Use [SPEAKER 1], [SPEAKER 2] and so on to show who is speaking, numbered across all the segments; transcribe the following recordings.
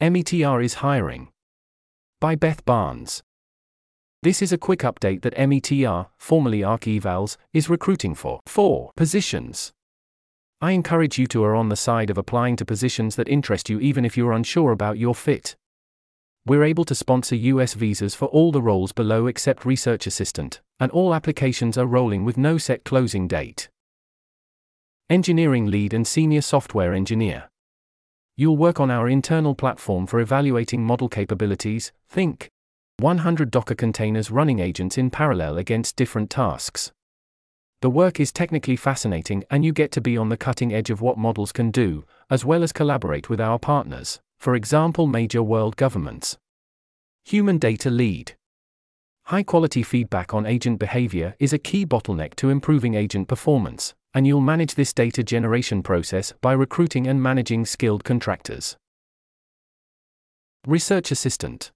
[SPEAKER 1] METR is hiring. By Beth Barnes. This is a quick update that METR, formerly ARC Evals, is recruiting for four positions. I encourage you to err on the side of applying to positions that interest you even if you're unsure about your fit. We're able to sponsor US visas for all the roles below except research assistant, and all applications are rolling with no set closing date. Engineering lead and senior software engineer. You'll work on our internal platform for evaluating model capabilities, think 100 Docker containers running agents in parallel against different tasks. The work is technically fascinating and you get to be on the cutting edge of what models can do, as well as collaborate with our partners, for example, major world governments. Human data lead. High quality feedback on agent behavior is a key bottleneck to improving agent performance and you'll manage this data generation process by recruiting and managing skilled contractors. Research Assistant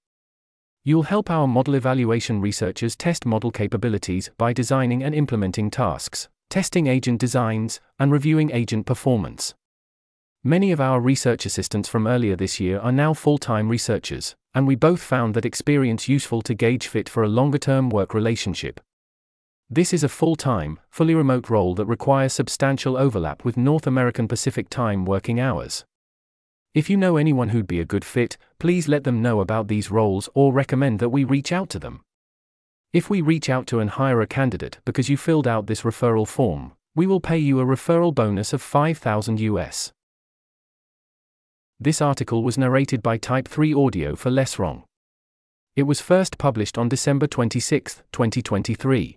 [SPEAKER 1] You'll help our model evaluation researchers test model capabilities by designing and implementing tasks, testing agent designs, and reviewing agent performance. Many of our research assistants from earlier this year are now full time researchers, and we both found that experience useful to gauge fit for a longer term work relationship. This is a full time, fully remote role that requires substantial overlap with North American Pacific Time working hours. If you know anyone who'd be a good fit, please let them know about these roles or recommend that we reach out to them. If we reach out to and hire a candidate because you filled out this referral form, we will pay you a referral bonus of 5000 US. This article was narrated by Type 3 Audio for Less Wrong. It was first published on December 26, 2023.